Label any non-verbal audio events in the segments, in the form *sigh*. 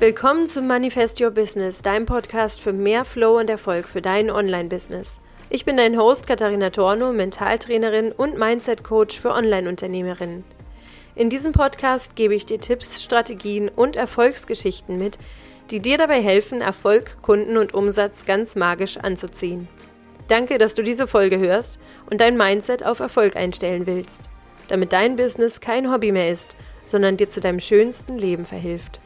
Willkommen zum Manifest Your Business, deinem Podcast für mehr Flow und Erfolg für dein Online-Business. Ich bin dein Host Katharina Torno, Mentaltrainerin und Mindset-Coach für Online-Unternehmerinnen. In diesem Podcast gebe ich dir Tipps, Strategien und Erfolgsgeschichten mit, die dir dabei helfen, Erfolg, Kunden und Umsatz ganz magisch anzuziehen. Danke, dass du diese Folge hörst und dein Mindset auf Erfolg einstellen willst, damit dein Business kein Hobby mehr ist, sondern dir zu deinem schönsten Leben verhilft.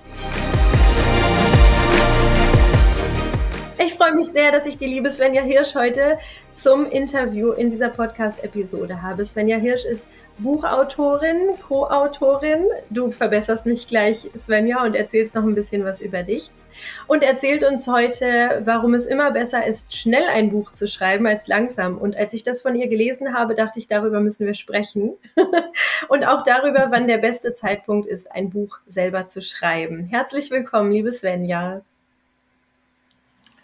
Ich freue mich sehr, dass ich die liebe Svenja Hirsch heute zum Interview in dieser Podcast-Episode habe. Svenja Hirsch ist Buchautorin, Co-Autorin. Du verbesserst mich gleich, Svenja, und erzählst noch ein bisschen was über dich. Und erzählt uns heute, warum es immer besser ist, schnell ein Buch zu schreiben als langsam. Und als ich das von ihr gelesen habe, dachte ich, darüber müssen wir sprechen. *laughs* und auch darüber, wann der beste Zeitpunkt ist, ein Buch selber zu schreiben. Herzlich willkommen, liebe Svenja.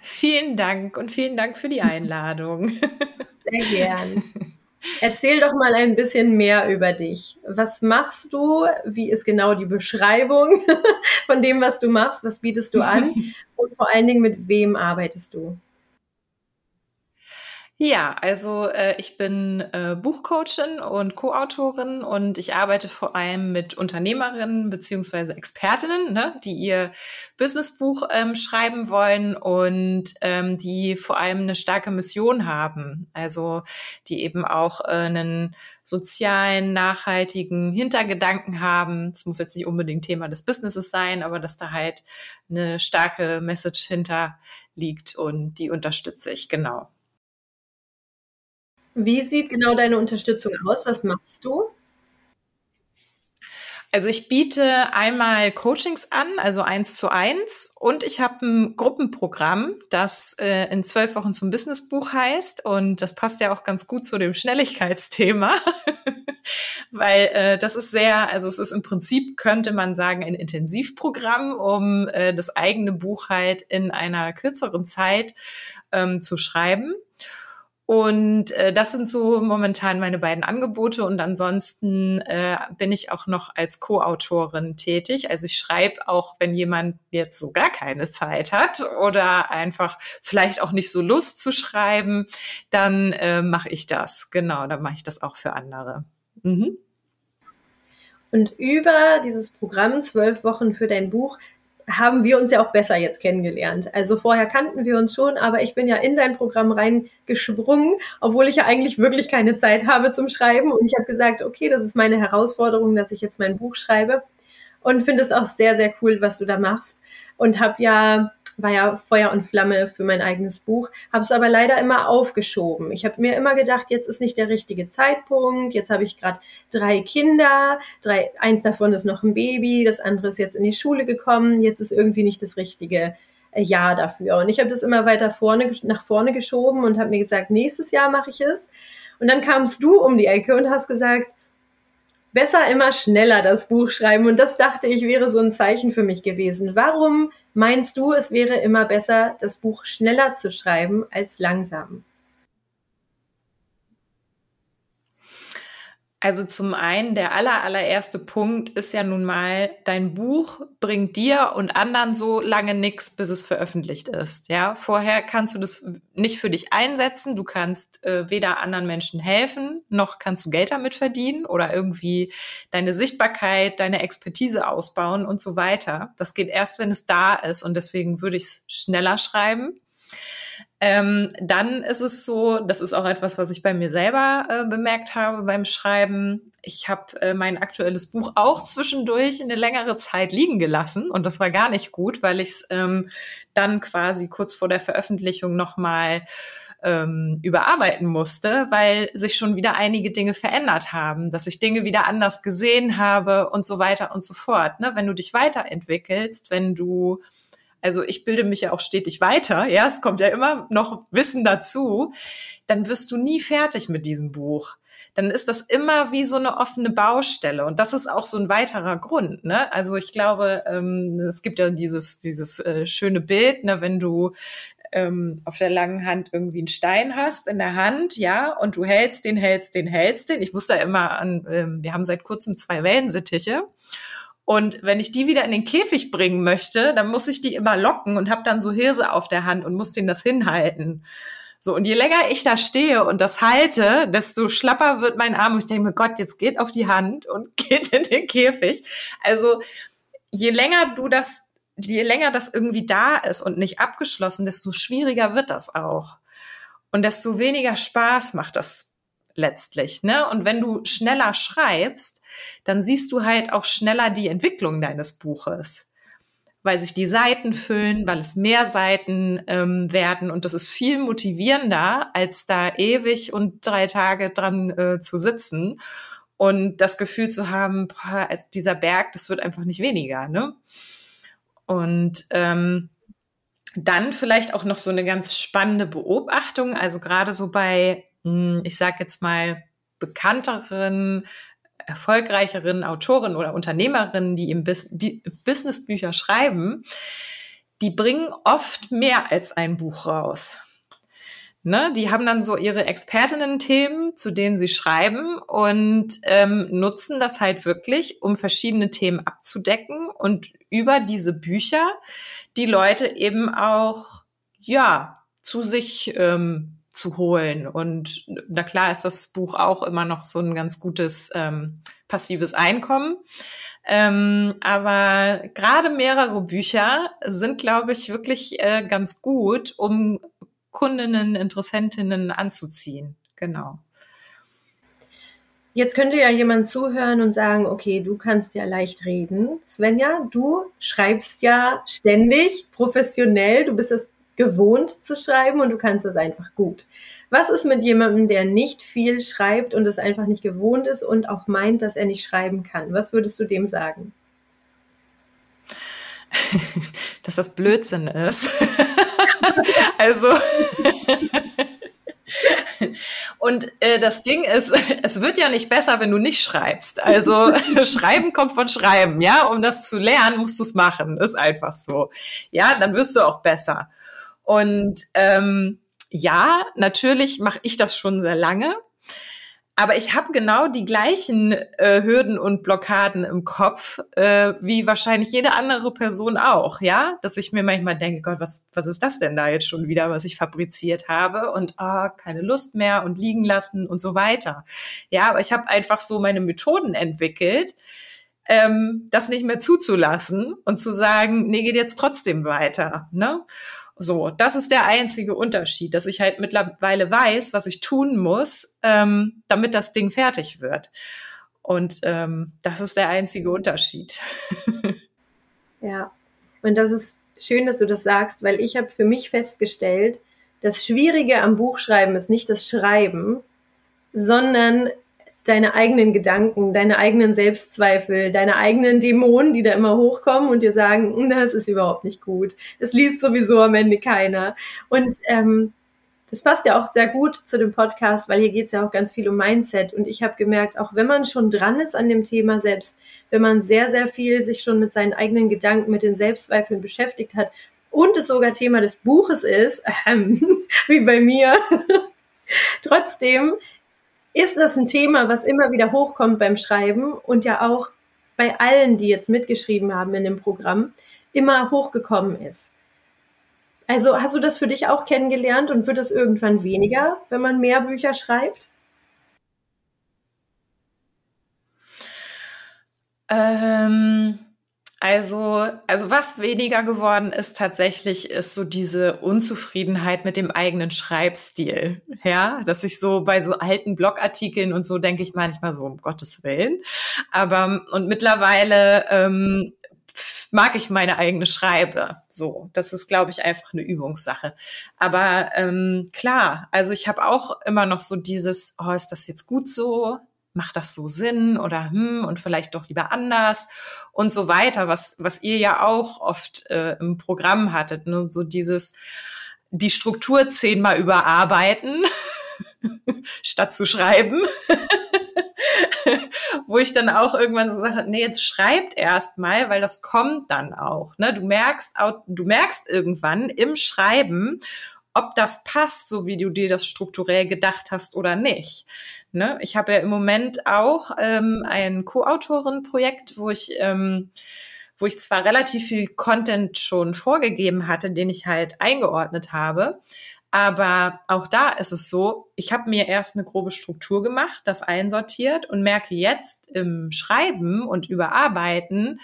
Vielen Dank und vielen Dank für die Einladung. Sehr gern. *laughs* Erzähl doch mal ein bisschen mehr über dich. Was machst du? Wie ist genau die Beschreibung *laughs* von dem, was du machst? Was bietest du an? *laughs* Und vor allen Dingen, mit wem arbeitest du? Ja, also äh, ich bin äh, Buchcoachin und Co-Autorin und ich arbeite vor allem mit Unternehmerinnen beziehungsweise Expertinnen, ne, die ihr Businessbuch ähm, schreiben wollen und ähm, die vor allem eine starke Mission haben. Also die eben auch äh, einen sozialen, nachhaltigen Hintergedanken haben. Es muss jetzt nicht unbedingt Thema des Businesses sein, aber dass da halt eine starke Message hinter liegt und die unterstütze ich, genau. Wie sieht genau deine Unterstützung aus? Was machst du? Also ich biete einmal Coachings an, also eins zu eins, und ich habe ein Gruppenprogramm, das äh, in zwölf Wochen zum Businessbuch heißt. Und das passt ja auch ganz gut zu dem Schnelligkeitsthema, *laughs* weil äh, das ist sehr, also es ist im Prinzip, könnte man sagen, ein Intensivprogramm, um äh, das eigene Buch halt in einer kürzeren Zeit ähm, zu schreiben. Und äh, das sind so momentan meine beiden Angebote. Und ansonsten äh, bin ich auch noch als Co-Autorin tätig. Also ich schreibe auch, wenn jemand jetzt so gar keine Zeit hat oder einfach vielleicht auch nicht so Lust zu schreiben, dann äh, mache ich das. Genau, dann mache ich das auch für andere. Mhm. Und über dieses Programm zwölf Wochen für dein Buch haben wir uns ja auch besser jetzt kennengelernt. Also vorher kannten wir uns schon, aber ich bin ja in dein Programm reingesprungen, obwohl ich ja eigentlich wirklich keine Zeit habe zum Schreiben. Und ich habe gesagt, okay, das ist meine Herausforderung, dass ich jetzt mein Buch schreibe. Und finde es auch sehr, sehr cool, was du da machst. Und habe ja war ja Feuer und Flamme für mein eigenes Buch, habe es aber leider immer aufgeschoben. Ich habe mir immer gedacht, jetzt ist nicht der richtige Zeitpunkt, jetzt habe ich gerade drei Kinder, drei, eins davon ist noch ein Baby, das andere ist jetzt in die Schule gekommen, jetzt ist irgendwie nicht das richtige äh, Jahr dafür. Und ich habe das immer weiter vorne, nach vorne geschoben und habe mir gesagt, nächstes Jahr mache ich es. Und dann kamst du um die Ecke und hast gesagt, besser immer schneller das Buch schreiben. Und das dachte ich wäre so ein Zeichen für mich gewesen. Warum meinst du, es wäre immer besser, das Buch schneller zu schreiben als langsam? Also zum einen, der aller, allererste Punkt ist ja nun mal, dein Buch bringt dir und anderen so lange nichts, bis es veröffentlicht ist. Ja, vorher kannst du das nicht für dich einsetzen. Du kannst äh, weder anderen Menschen helfen, noch kannst du Geld damit verdienen oder irgendwie deine Sichtbarkeit, deine Expertise ausbauen und so weiter. Das geht erst, wenn es da ist und deswegen würde ich es schneller schreiben. Ähm, dann ist es so, das ist auch etwas, was ich bei mir selber äh, bemerkt habe beim Schreiben. Ich habe äh, mein aktuelles Buch auch zwischendurch eine längere Zeit liegen gelassen und das war gar nicht gut, weil ich es ähm, dann quasi kurz vor der Veröffentlichung nochmal ähm, überarbeiten musste, weil sich schon wieder einige Dinge verändert haben, dass ich Dinge wieder anders gesehen habe und so weiter und so fort. Ne? Wenn du dich weiterentwickelst, wenn du also ich bilde mich ja auch stetig weiter, ja, es kommt ja immer noch Wissen dazu, dann wirst du nie fertig mit diesem Buch. Dann ist das immer wie so eine offene Baustelle. Und das ist auch so ein weiterer Grund. Ne? Also ich glaube, ähm, es gibt ja dieses, dieses äh, schöne Bild, ne, wenn du ähm, auf der langen Hand irgendwie einen Stein hast in der Hand, ja, und du hältst den, hältst den, hältst den. Ich muss da immer an, ähm, wir haben seit kurzem zwei Wellensittiche Und wenn ich die wieder in den Käfig bringen möchte, dann muss ich die immer locken und habe dann so Hirse auf der Hand und muss denen das hinhalten. So, und je länger ich da stehe und das halte, desto schlapper wird mein Arm. Und ich denke mir, Gott, jetzt geht auf die Hand und *laughs* geht in den Käfig. Also, je länger du das, je länger das irgendwie da ist und nicht abgeschlossen, desto schwieriger wird das auch. Und desto weniger Spaß macht das letztlich, ne? Und wenn du schneller schreibst, dann siehst du halt auch schneller die Entwicklung deines Buches weil sich die Seiten füllen, weil es mehr Seiten ähm, werden und das ist viel motivierender, als da ewig und drei Tage dran äh, zu sitzen und das Gefühl zu haben, boah, dieser Berg, das wird einfach nicht weniger, ne? Und ähm, dann vielleicht auch noch so eine ganz spannende Beobachtung, also gerade so bei, ich sag jetzt mal, bekannteren erfolgreicheren Autorinnen oder Unternehmerinnen, die im Bus Businessbücher schreiben, die bringen oft mehr als ein Buch raus. Ne, die haben dann so ihre Expertinnen-Themen, zu denen sie schreiben und ähm, nutzen das halt wirklich, um verschiedene Themen abzudecken und über diese Bücher die Leute eben auch ja zu sich ähm, zu holen. Und na klar ist das Buch auch immer noch so ein ganz gutes ähm, passives Einkommen. Ähm, aber gerade mehrere Bücher sind, glaube ich, wirklich äh, ganz gut, um Kundinnen, Interessentinnen anzuziehen. Genau. Jetzt könnte ja jemand zuhören und sagen, okay, du kannst ja leicht reden. Svenja, du schreibst ja ständig, professionell, du bist das gewohnt zu schreiben und du kannst es einfach gut. Was ist mit jemandem, der nicht viel schreibt und es einfach nicht gewohnt ist und auch meint, dass er nicht schreiben kann? Was würdest du dem sagen? *laughs* Dass das Blödsinn ist. *laughs* also. *laughs* Und äh, das Ding ist, es wird ja nicht besser, wenn du nicht schreibst. Also Schreiben kommt von Schreiben, ja. Um das zu lernen, musst du es machen. Ist einfach so. Ja, dann wirst du auch besser. Und ähm, ja, natürlich mache ich das schon sehr lange. Aber ich habe genau die gleichen äh, Hürden und Blockaden im Kopf, äh, wie wahrscheinlich jede andere Person auch, ja? Dass ich mir manchmal denke, Gott, was, was ist das denn da jetzt schon wieder, was ich fabriziert habe? Und oh, keine Lust mehr und liegen lassen und so weiter. Ja, aber ich habe einfach so meine Methoden entwickelt, ähm, das nicht mehr zuzulassen und zu sagen, nee, geht jetzt trotzdem weiter. Ne? So, das ist der einzige Unterschied, dass ich halt mittlerweile weiß, was ich tun muss, ähm, damit das Ding fertig wird. Und ähm, das ist der einzige Unterschied. *laughs* ja, und das ist schön, dass du das sagst, weil ich habe für mich festgestellt, das Schwierige am Buchschreiben ist nicht das Schreiben, sondern deine eigenen Gedanken, deine eigenen Selbstzweifel, deine eigenen Dämonen, die da immer hochkommen und dir sagen, hm, das ist überhaupt nicht gut. Das liest sowieso am Ende keiner. Und ähm, das passt ja auch sehr gut zu dem Podcast, weil hier geht es ja auch ganz viel um Mindset. Und ich habe gemerkt, auch wenn man schon dran ist an dem Thema selbst, wenn man sehr, sehr viel sich schon mit seinen eigenen Gedanken, mit den Selbstzweifeln beschäftigt hat und es sogar Thema des Buches ist, *laughs* äh, wie bei mir, *laughs* trotzdem ist das ein Thema, was immer wieder hochkommt beim Schreiben und ja auch bei allen, die jetzt mitgeschrieben haben in dem Programm, immer hochgekommen ist. Also hast du das für dich auch kennengelernt und wird es irgendwann weniger, wenn man mehr Bücher schreibt? Ähm, also, also was weniger geworden ist tatsächlich, ist so diese Unzufriedenheit mit dem eigenen Schreibstil. Ja, dass ich so bei so alten Blogartikeln und so denke ich manchmal so, um Gottes Willen. Aber, und mittlerweile ähm, mag ich meine eigene Schreibe. So, das ist, glaube ich, einfach eine Übungssache. Aber ähm, klar, also ich habe auch immer noch so dieses, oh, ist das jetzt gut so? Macht das so Sinn oder hm und vielleicht doch lieber anders und so weiter, was, was ihr ja auch oft äh, im Programm hattet, ne? so dieses, die Struktur zehnmal überarbeiten, *laughs* statt zu schreiben. *laughs* Wo ich dann auch irgendwann so sage, nee, jetzt schreibt erst mal, weil das kommt dann auch. Ne? Du merkst, du merkst irgendwann im Schreiben, ob das passt, so wie du dir das strukturell gedacht hast oder nicht. Ne? Ich habe ja im Moment auch ähm, ein Co-Autoren-Projekt, wo ich ähm, wo ich zwar relativ viel Content schon vorgegeben hatte, den ich halt eingeordnet habe, aber auch da ist es so, ich habe mir erst eine grobe Struktur gemacht, das einsortiert und merke jetzt im Schreiben und Überarbeiten,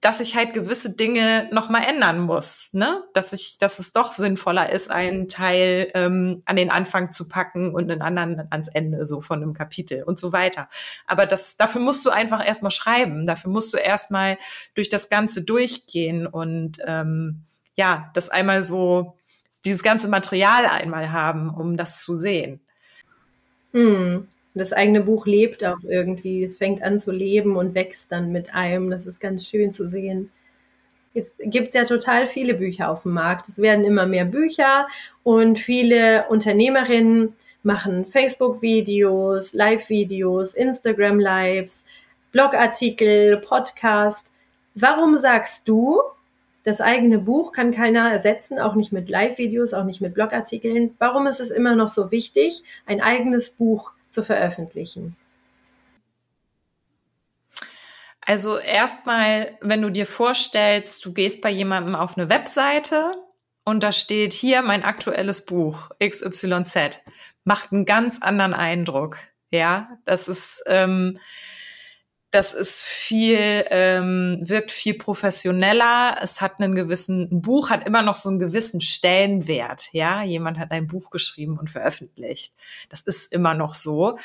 dass ich halt gewisse Dinge nochmal ändern muss, ne? Dass ich, dass es doch sinnvoller ist, einen Teil ähm, an den Anfang zu packen und einen anderen ans Ende so von einem Kapitel und so weiter. Aber das, dafür musst du einfach erstmal schreiben, dafür musst du erstmal durch das Ganze durchgehen und ähm, ja, das einmal so, dieses ganze Material einmal haben, um das zu sehen. Hm das eigene Buch lebt auch irgendwie. Es fängt an zu leben und wächst dann mit einem. Das ist ganz schön zu sehen. Jetzt gibt es ja total viele Bücher auf dem Markt. Es werden immer mehr Bücher und viele Unternehmerinnen machen Facebook-Videos, Live-Videos, Instagram-Lives, Blogartikel, Podcast. Warum sagst du, das eigene Buch kann keiner ersetzen, auch nicht mit Live-Videos, auch nicht mit Blogartikeln? Warum ist es immer noch so wichtig, ein eigenes Buch zu veröffentlichen? Also erstmal, wenn du dir vorstellst, du gehst bei jemandem auf eine Webseite und da steht hier mein aktuelles Buch XYZ, macht einen ganz anderen Eindruck. Ja, das ist ähm, das ist viel, ähm, wirkt viel professioneller. Es hat einen gewissen, ein Buch hat immer noch so einen gewissen Stellenwert. Ja, jemand hat ein Buch geschrieben und veröffentlicht. Das ist immer noch so.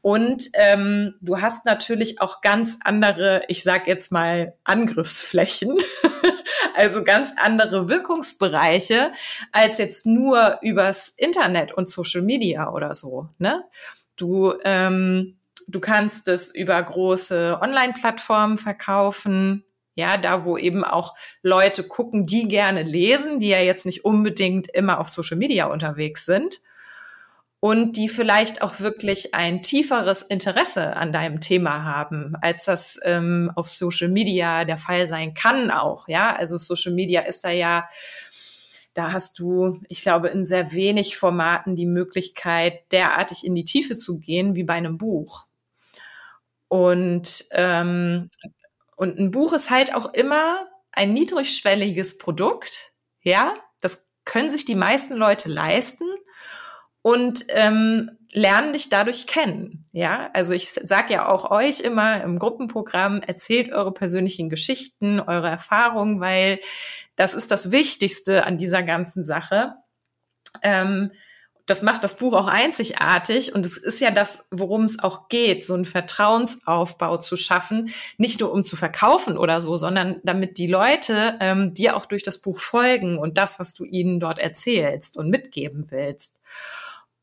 Und ähm, du hast natürlich auch ganz andere, ich sag jetzt mal Angriffsflächen, *laughs* also ganz andere Wirkungsbereiche als jetzt nur übers Internet und Social Media oder so. Ne? Du ähm, Du kannst es über große Online-Plattformen verkaufen. Ja, da wo eben auch Leute gucken, die gerne lesen, die ja jetzt nicht unbedingt immer auf Social Media unterwegs sind und die vielleicht auch wirklich ein tieferes Interesse an deinem Thema haben, als das ähm, auf Social Media der Fall sein kann auch. Ja, also Social Media ist da ja da hast du, ich glaube, in sehr wenig Formaten die Möglichkeit, derartig in die Tiefe zu gehen wie bei einem Buch. Und, ähm, und ein Buch ist halt auch immer ein niedrigschwelliges Produkt. Ja, das können sich die meisten Leute leisten und ähm, lernen dich dadurch kennen. Ja, also ich sage ja auch euch immer im Gruppenprogramm, erzählt eure persönlichen Geschichten, eure Erfahrungen, weil das ist das Wichtigste an dieser ganzen Sache. Ähm, das macht das Buch auch einzigartig und es ist ja das, worum es auch geht, so einen Vertrauensaufbau zu schaffen, nicht nur um zu verkaufen oder so, sondern damit die Leute ähm, dir auch durch das Buch folgen und das, was du ihnen dort erzählst und mitgeben willst.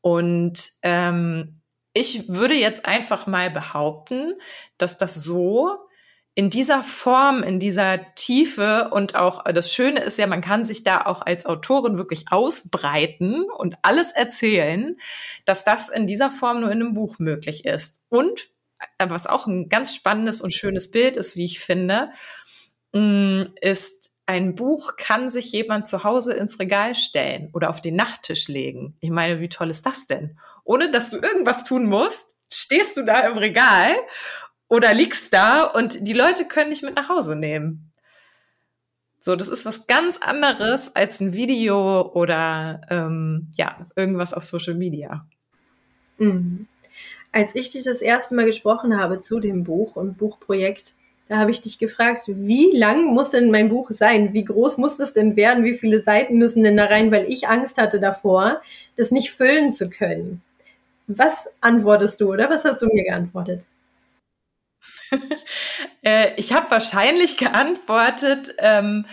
Und ähm, ich würde jetzt einfach mal behaupten, dass das so in dieser Form, in dieser Tiefe und auch äh, das Schöne ist ja, man kann sich da auch als Autorin wirklich ausbreiten und alles erzählen, dass das in dieser Form nur in einem Buch möglich ist. Und äh, was auch ein ganz spannendes und schönes Bild ist, wie ich finde, mm, ist ein Buch kann sich jemand zu Hause ins Regal stellen oder auf den Nachttisch legen. Ich meine, wie toll ist das denn? Ohne dass du irgendwas tun musst, stehst du da im Regal oder liegst da und die Leute können dich mit nach Hause nehmen. So, das ist was ganz anderes als ein Video oder ähm, ja, irgendwas auf Social Media. Mhm. Als ich dich das erste Mal gesprochen habe zu dem Buch und Buchprojekt, da habe ich dich gefragt, wie lang muss denn mein Buch sein? Wie groß muss das denn werden? Wie viele Seiten müssen denn da rein? Weil ich Angst hatte davor, das nicht füllen zu können. Was antwortest du oder was hast du mir geantwortet? *laughs* äh, ich habe wahrscheinlich geantwortet, ähm,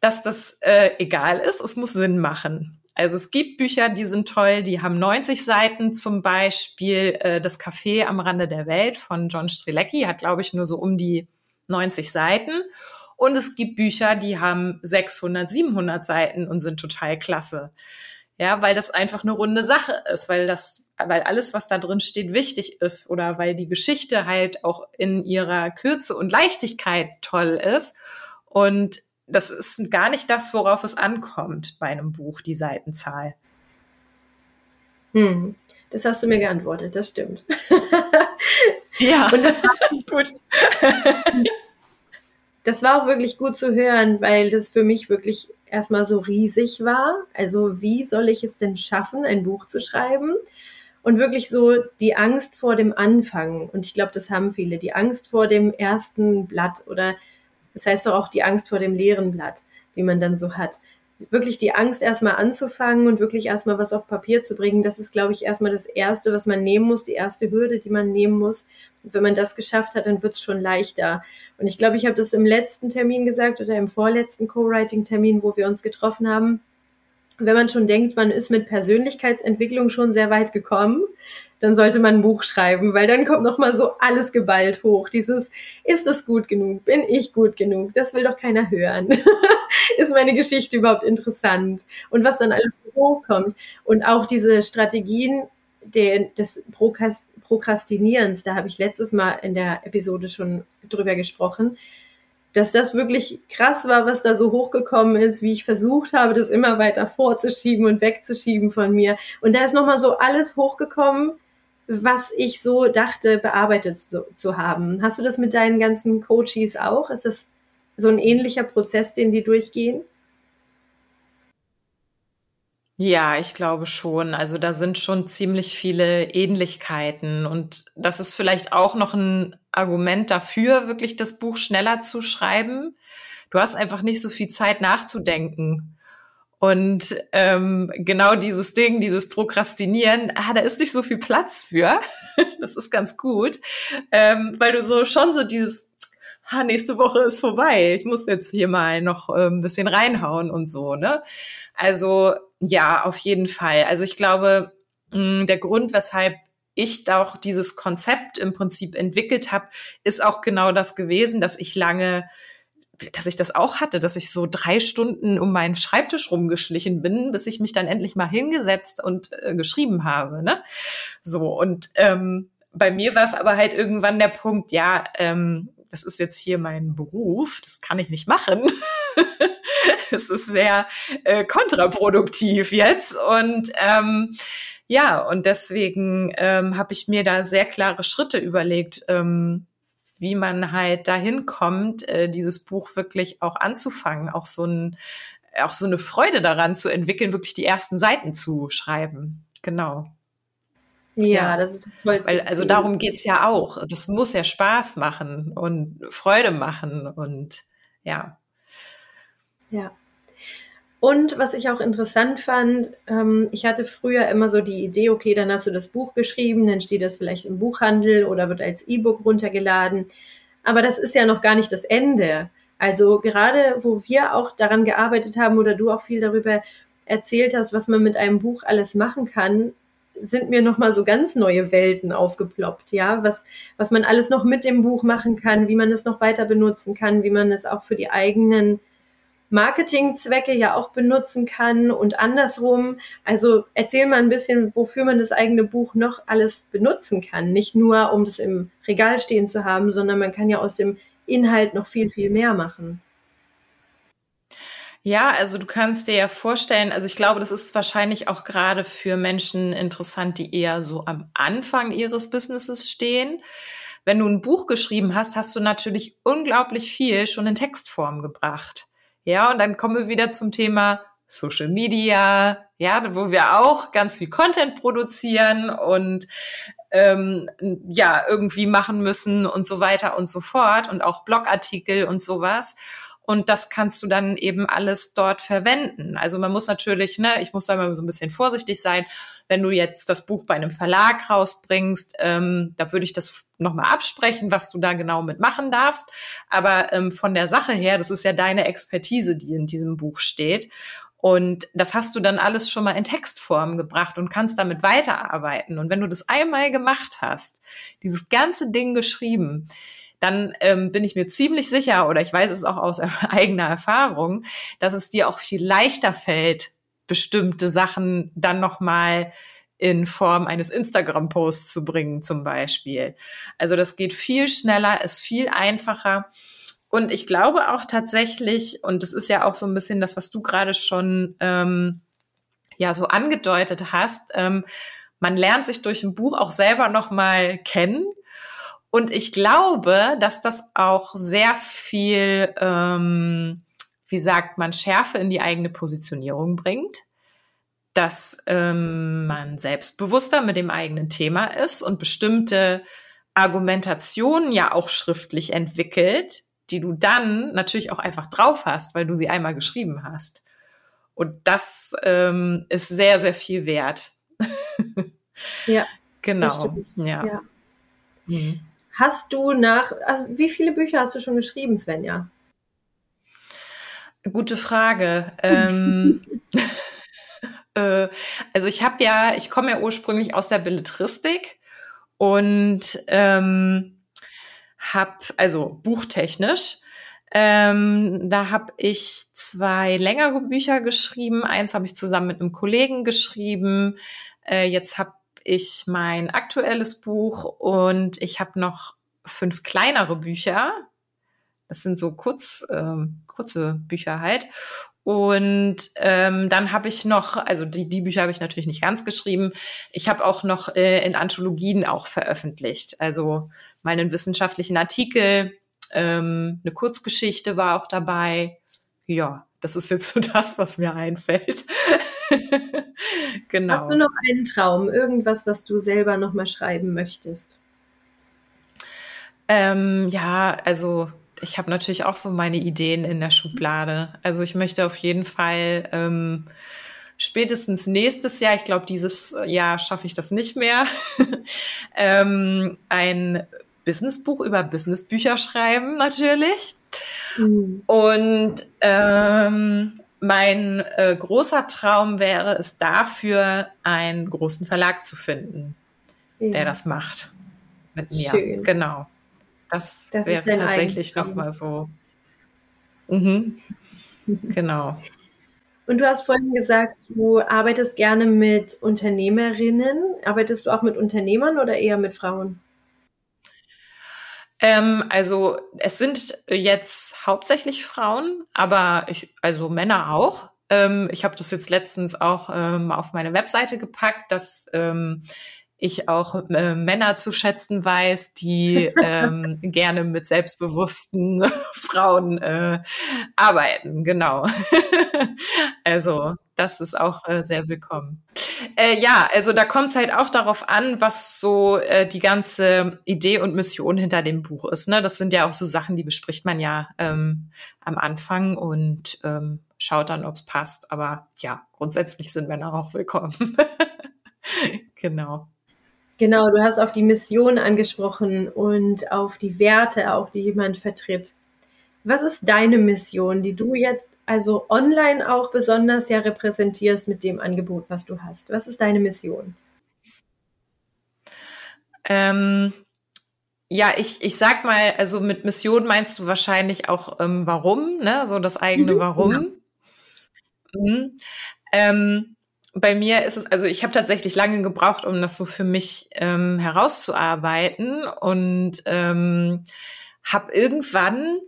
dass das äh, egal ist. Es muss Sinn machen. Also es gibt Bücher, die sind toll, die haben 90 Seiten, zum Beispiel äh, Das Café am Rande der Welt von John Strilecki, hat, glaube ich, nur so um die 90 Seiten. Und es gibt Bücher, die haben 600, 700 Seiten und sind total klasse. Ja, weil das einfach eine runde Sache ist, weil das weil alles, was da drin steht, wichtig ist oder weil die Geschichte halt auch in ihrer Kürze und Leichtigkeit toll ist. Und das ist gar nicht das, worauf es ankommt bei einem Buch, die Seitenzahl. Hm. Das hast du mir geantwortet, das stimmt. *laughs* Ja, und das war gut. das war auch wirklich gut zu hören, weil das für mich wirklich erstmal so riesig war. Also wie soll ich es denn schaffen, ein Buch zu schreiben? Und wirklich so die Angst vor dem Anfang. Und ich glaube, das haben viele. Die Angst vor dem ersten Blatt oder das heißt doch auch die Angst vor dem leeren Blatt, die man dann so hat wirklich die Angst erstmal anzufangen und wirklich erstmal was auf Papier zu bringen, das ist, glaube ich, erstmal das Erste, was man nehmen muss, die erste Hürde, die man nehmen muss. Und wenn man das geschafft hat, dann wird es schon leichter. Und ich glaube, ich habe das im letzten Termin gesagt oder im vorletzten Co-Writing-Termin, wo wir uns getroffen haben. Wenn man schon denkt, man ist mit Persönlichkeitsentwicklung schon sehr weit gekommen, dann sollte man ein Buch schreiben, weil dann kommt noch mal so alles geballt hoch. Dieses, ist das gut genug? Bin ich gut genug? Das will doch keiner hören. *laughs* ist meine Geschichte überhaupt interessant? Und was dann alles hochkommt. Und auch diese Strategien der, des Prokrastinierens, da habe ich letztes Mal in der Episode schon drüber gesprochen, dass das wirklich krass war, was da so hochgekommen ist, wie ich versucht habe, das immer weiter vorzuschieben und wegzuschieben von mir. Und da ist nochmal so alles hochgekommen, was ich so dachte, bearbeitet zu, zu haben. Hast du das mit deinen ganzen Coaches auch? Ist das so ein ähnlicher Prozess, den die durchgehen? Ja, ich glaube schon. Also da sind schon ziemlich viele Ähnlichkeiten und das ist vielleicht auch noch ein Argument dafür, wirklich das Buch schneller zu schreiben. Du hast einfach nicht so viel Zeit nachzudenken. Und ähm, genau dieses Ding, dieses Prokrastinieren, ah, da ist nicht so viel Platz für. *laughs* das ist ganz gut, ähm, weil du so schon so dieses, ah, nächste Woche ist vorbei, ich muss jetzt hier mal noch äh, ein bisschen reinhauen und so, ne? Also ja, auf jeden Fall. Also ich glaube, mh, der Grund, weshalb ich da auch dieses Konzept im Prinzip entwickelt habe, ist auch genau das gewesen, dass ich lange dass ich das auch hatte, dass ich so drei Stunden um meinen Schreibtisch rumgeschlichen bin, bis ich mich dann endlich mal hingesetzt und äh, geschrieben habe. Ne? So, und ähm, bei mir war es aber halt irgendwann der Punkt, ja, ähm, das ist jetzt hier mein Beruf, das kann ich nicht machen. *laughs* *laughs* das ist sehr äh, kontraproduktiv jetzt. Und ähm, ja, und deswegen ähm, habe ich mir da sehr klare Schritte überlegt, ähm, wie man halt dahin kommt, äh, dieses Buch wirklich auch anzufangen, auch so ein, auch so eine Freude daran zu entwickeln, wirklich die ersten Seiten zu schreiben. Genau. Ja, ja, das ist toll. Weil, also darum geht's ja auch. Das muss ja Spaß machen und Freude machen und ja. Ja. Und was ich auch interessant fand, ähm, ich hatte früher immer so die Idee, okay, dann hast du das Buch geschrieben, dann steht das vielleicht im Buchhandel oder wird als E-Book runtergeladen. Aber das ist ja noch gar nicht das Ende. Also gerade wo wir auch daran gearbeitet haben oder du auch viel darüber erzählt hast, was man mit einem Buch alles machen kann, sind mir nochmal so ganz neue Welten aufgeploppt, ja, was, was man alles noch mit dem Buch machen kann, wie man es noch weiter benutzen kann, wie man es auch für die eigenen Marketingzwecke ja auch benutzen kann und andersrum. Also erzähl mal ein bisschen, wofür man das eigene Buch noch alles benutzen kann. Nicht nur, um das im Regal stehen zu haben, sondern man kann ja aus dem Inhalt noch viel, viel mehr machen. Ja, also du kannst dir ja vorstellen, also ich glaube, das ist wahrscheinlich auch gerade für Menschen interessant, die eher so am Anfang ihres Businesses stehen. Wenn du ein Buch geschrieben hast, hast du natürlich unglaublich viel schon in Textform gebracht. Ja, und dann kommen wir wieder zum Thema Social Media, ja, wo wir auch ganz viel Content produzieren und ähm, ja, irgendwie machen müssen und so weiter und so fort und auch Blogartikel und sowas. Und das kannst du dann eben alles dort verwenden. Also man muss natürlich, ne, ich muss da mal so ein bisschen vorsichtig sein. Wenn du jetzt das Buch bei einem Verlag rausbringst, ähm, da würde ich das nochmal absprechen, was du da genau mitmachen darfst. Aber ähm, von der Sache her, das ist ja deine Expertise, die in diesem Buch steht. Und das hast du dann alles schon mal in Textform gebracht und kannst damit weiterarbeiten. Und wenn du das einmal gemacht hast, dieses ganze Ding geschrieben, dann ähm, bin ich mir ziemlich sicher, oder ich weiß es auch aus *laughs* eigener Erfahrung, dass es dir auch viel leichter fällt, bestimmte Sachen dann nochmal in Form eines Instagram-Posts zu bringen, zum Beispiel. Also das geht viel schneller, ist viel einfacher. Und ich glaube auch tatsächlich, und das ist ja auch so ein bisschen das, was du gerade schon ähm, ja so angedeutet hast, ähm, man lernt sich durch ein Buch auch selber noch mal kennen. Und ich glaube, dass das auch sehr viel, ähm, wie sagt man, Schärfe in die eigene Positionierung bringt dass ähm, man selbstbewusster mit dem eigenen Thema ist und bestimmte Argumentationen ja auch schriftlich entwickelt, die du dann natürlich auch einfach drauf hast, weil du sie einmal geschrieben hast. Und das ähm, ist sehr, sehr viel wert. *laughs* ja. Genau. Ja. ja. Mhm. Hast du nach, also wie viele Bücher hast du schon geschrieben, Svenja? Gute Frage. *laughs* ähm, *laughs* äh, also ich habe ja, ich komme ja ursprünglich aus der Belletristik und ähm, habe, also buchtechnisch, ähm, da habe ich zwei längere Bücher geschrieben. Eins habe ich zusammen mit einem Kollegen geschrieben. Äh, jetzt habe ich mein aktuelles Buch und ich habe noch fünf kleinere Bücher. Das sind so kurz, ähm, kurze Bücher halt. Und ähm, dann habe ich noch, also die, die Bücher habe ich natürlich nicht ganz geschrieben. Ich habe auch noch äh, in Anthologien auch veröffentlicht. Also meinen wissenschaftlichen Artikel, ähm, eine Kurzgeschichte war auch dabei. Ja, das ist jetzt so *laughs* das, was mir einfällt. *laughs* genau. Hast du noch einen Traum, irgendwas, was du selber noch mal schreiben möchtest? Ähm, ja, also ich habe natürlich auch so meine Ideen in der Schublade. Also ich möchte auf jeden Fall ähm, spätestens nächstes Jahr, ich glaube, dieses Jahr schaffe ich das nicht mehr, *laughs* ähm, ein Businessbuch über Businessbücher schreiben, natürlich. Mhm. Und ähm, mein äh, großer Traum wäre es dafür, einen großen Verlag zu finden, ja. der das macht mit mir. Schön. Genau. Das, das wäre tatsächlich nochmal so. Mhm. *laughs* genau. Und du hast vorhin gesagt, du arbeitest gerne mit Unternehmerinnen. Arbeitest du auch mit Unternehmern oder eher mit Frauen? Ähm, also es sind jetzt hauptsächlich Frauen, aber ich, also Männer auch. Ähm, ich habe das jetzt letztens auch ähm, auf meine Webseite gepackt, dass ähm, ich auch äh, Männer zu schätzen weiß, die *laughs* ähm, gerne mit selbstbewussten *laughs* Frauen äh, arbeiten. Genau. *laughs* also das ist auch äh, sehr willkommen. Äh, ja, also da kommt es halt auch darauf an, was so äh, die ganze Idee und Mission hinter dem Buch ist. Ne? Das sind ja auch so Sachen, die bespricht man ja ähm, am Anfang und ähm, schaut dann, ob es passt. Aber ja, grundsätzlich sind Männer auch willkommen. genau. Genau, du hast auf die Mission angesprochen und auf die Werte auch, die jemand vertritt. Was ist deine Mission, die du jetzt also online auch besonders ja repräsentierst mit dem Angebot, was du hast? Was ist deine Mission? Ähm, ja, ich, ich sag mal, also mit Mission meinst du wahrscheinlich auch ähm, warum, ne? So das eigene mhm, Warum. Ja. Mhm. Ähm, bei mir ist es, also ich habe tatsächlich lange gebraucht, um das so für mich ähm, herauszuarbeiten und ähm, habe irgendwann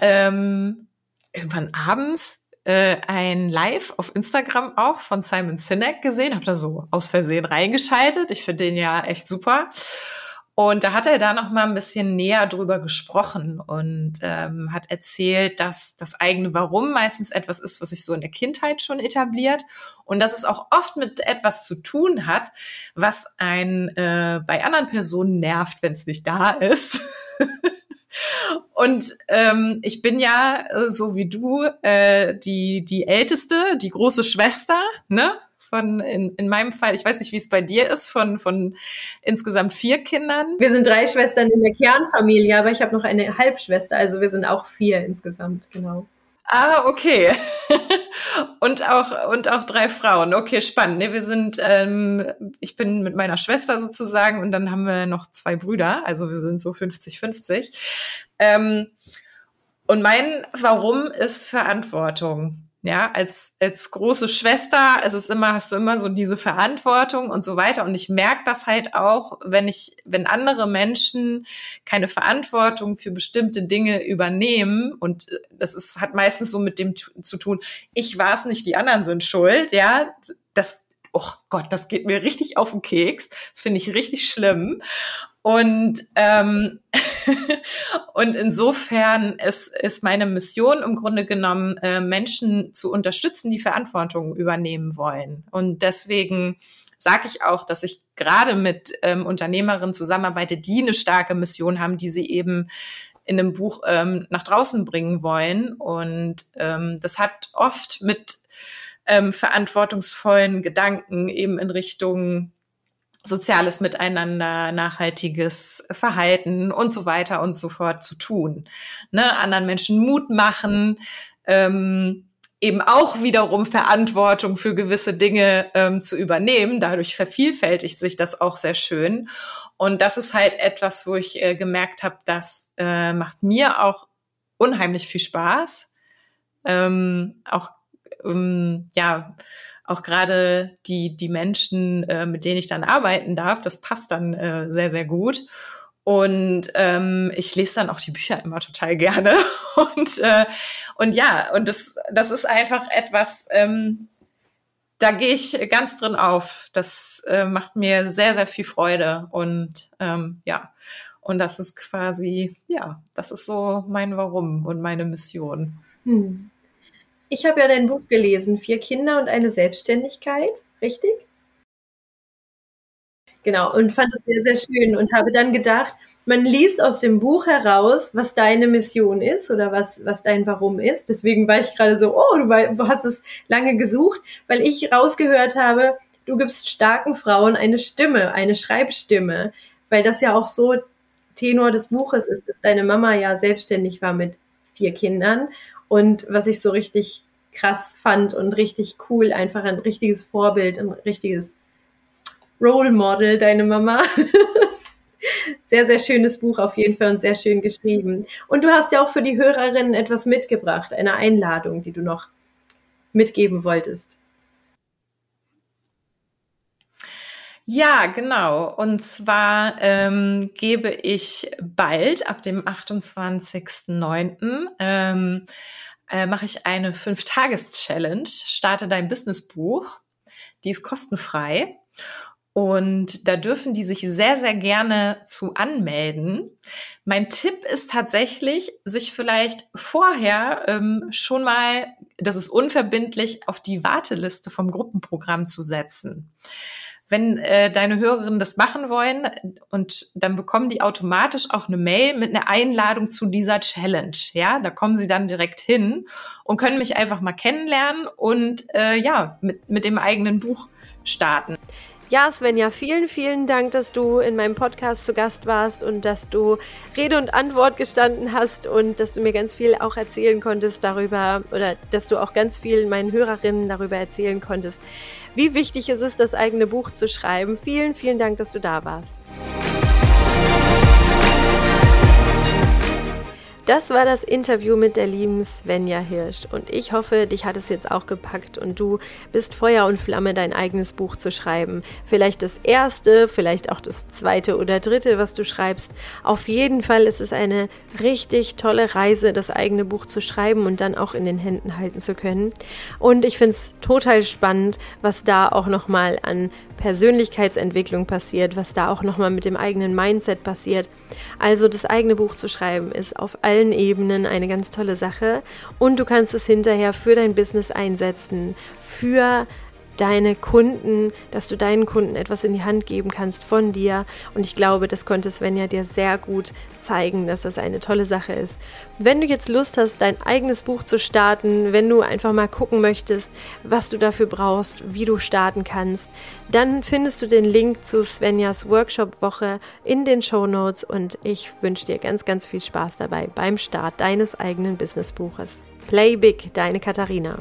ähm, irgendwann abends äh, ein Live auf Instagram auch von Simon Sinek gesehen, habe da so aus Versehen reingeschaltet. Ich finde den ja echt super. Und da hat er da noch mal ein bisschen näher drüber gesprochen und ähm, hat erzählt, dass das eigene Warum meistens etwas ist, was sich so in der Kindheit schon etabliert und dass es auch oft mit etwas zu tun hat, was ein äh, bei anderen Personen nervt, wenn es nicht da ist. *laughs* Und ähm, ich bin ja, äh, so wie du, äh, die, die Älteste, die große Schwester, ne? Von, in, in meinem Fall, ich weiß nicht, wie es bei dir ist, von, von insgesamt vier Kindern. Wir sind drei Schwestern in der Kernfamilie, aber ich habe noch eine Halbschwester, also wir sind auch vier insgesamt, genau. Ah, okay. *laughs* und auch und auch drei Frauen. Okay, spannend. Nee, wir sind, ähm, ich bin mit meiner Schwester sozusagen und dann haben wir noch zwei Brüder. Also wir sind so 50-50. Ähm, und mein Warum ist Verantwortung. Ja, als, als große Schwester es ist immer, hast du immer so diese Verantwortung und so weiter. Und ich merke das halt auch, wenn ich, wenn andere Menschen keine Verantwortung für bestimmte Dinge übernehmen, und das ist, hat meistens so mit dem zu tun, ich war es nicht, die anderen sind schuld, ja, das oh Gott, das geht mir richtig auf den Keks. Das finde ich richtig schlimm. Und, ähm, *laughs* *laughs* und insofern ist, ist meine Mission im Grunde genommen, äh, Menschen zu unterstützen, die Verantwortung übernehmen wollen. Und deswegen sage ich auch, dass ich gerade mit ähm, Unternehmerinnen zusammenarbeite, die eine starke Mission haben, die sie eben in einem Buch ähm, nach draußen bringen wollen. Und ähm, das hat oft mit ähm, verantwortungsvollen Gedanken eben in Richtung soziales Miteinander, nachhaltiges Verhalten und so weiter und so fort zu tun. Ne? Anderen Menschen Mut machen, ähm, eben auch wiederum Verantwortung für gewisse Dinge ähm, zu übernehmen. Dadurch vervielfältigt sich das auch sehr schön. Und das ist halt etwas, wo ich äh, gemerkt habe, das äh, macht mir auch unheimlich viel Spaß. Ähm, auch ähm, ja auch gerade die, die Menschen, äh, mit denen ich dann arbeiten darf, das passt dann äh, sehr, sehr gut. Und ähm, ich lese dann auch die Bücher immer total *laughs* gerne. Und, äh, und ja, und das, das ist einfach etwas, ähm, da gehe ich ganz drin auf. Das äh, macht mir sehr, sehr viel Freude. Und ähm, ja, und das ist quasi, ja, das ist so mein Warum und meine Mission. Hm. Ich habe ja dein Buch gelesen, Vier Kinder und eine Selbstständigkeit, richtig? Genau, und fand es sehr, sehr schön und habe dann gedacht, man liest aus dem Buch heraus, was deine Mission ist oder was, was dein Warum ist. Deswegen war ich gerade so, oh, du hast es lange gesucht, weil ich rausgehört habe, du gibst starken Frauen eine Stimme, eine Schreibstimme, weil das ja auch so Tenor des Buches ist, dass deine Mama ja selbstständig war mit vier Kindern und was ich so richtig krass fand und richtig cool, einfach ein richtiges Vorbild, ein richtiges Role Model, deine Mama. *laughs* sehr, sehr schönes Buch auf jeden Fall und sehr schön geschrieben. Und du hast ja auch für die Hörerinnen etwas mitgebracht, eine Einladung, die du noch mitgeben wolltest. Ja, genau. Und zwar ähm, gebe ich bald, ab dem 28.09., ähm, äh, mache ich eine Fünf-Tages-Challenge, starte dein Businessbuch. Die ist kostenfrei. Und da dürfen die sich sehr, sehr gerne zu anmelden. Mein Tipp ist tatsächlich, sich vielleicht vorher ähm, schon mal, das ist unverbindlich, auf die Warteliste vom Gruppenprogramm zu setzen wenn äh, deine Hörerinnen das machen wollen und dann bekommen die automatisch auch eine Mail mit einer Einladung zu dieser Challenge. Ja, da kommen sie dann direkt hin und können mich einfach mal kennenlernen und äh, ja, mit, mit dem eigenen Buch starten. Ja, Svenja, vielen, vielen Dank, dass du in meinem Podcast zu Gast warst und dass du Rede und Antwort gestanden hast und dass du mir ganz viel auch erzählen konntest darüber oder dass du auch ganz viel meinen Hörerinnen darüber erzählen konntest, wie wichtig es ist, das eigene Buch zu schreiben. Vielen, vielen Dank, dass du da warst. Das war das Interview mit der lieben Svenja Hirsch und ich hoffe, dich hat es jetzt auch gepackt und du bist Feuer und Flamme, dein eigenes Buch zu schreiben. Vielleicht das erste, vielleicht auch das zweite oder dritte, was du schreibst. Auf jeden Fall ist es eine richtig tolle Reise, das eigene Buch zu schreiben und dann auch in den Händen halten zu können. Und ich finde es total spannend, was da auch nochmal an Persönlichkeitsentwicklung passiert, was da auch nochmal mit dem eigenen Mindset passiert. Also das eigene Buch zu schreiben ist auf allen Ebenen eine ganz tolle Sache und du kannst es hinterher für dein Business einsetzen, für deine Kunden, dass du deinen Kunden etwas in die Hand geben kannst von dir. Und ich glaube, das konnte Svenja dir sehr gut zeigen, dass das eine tolle Sache ist. Wenn du jetzt Lust hast, dein eigenes Buch zu starten, wenn du einfach mal gucken möchtest, was du dafür brauchst, wie du starten kannst, dann findest du den Link zu Svenjas Workshop-Woche in den Show Notes und ich wünsche dir ganz, ganz viel Spaß dabei beim Start deines eigenen Businessbuches. Play Big, deine Katharina.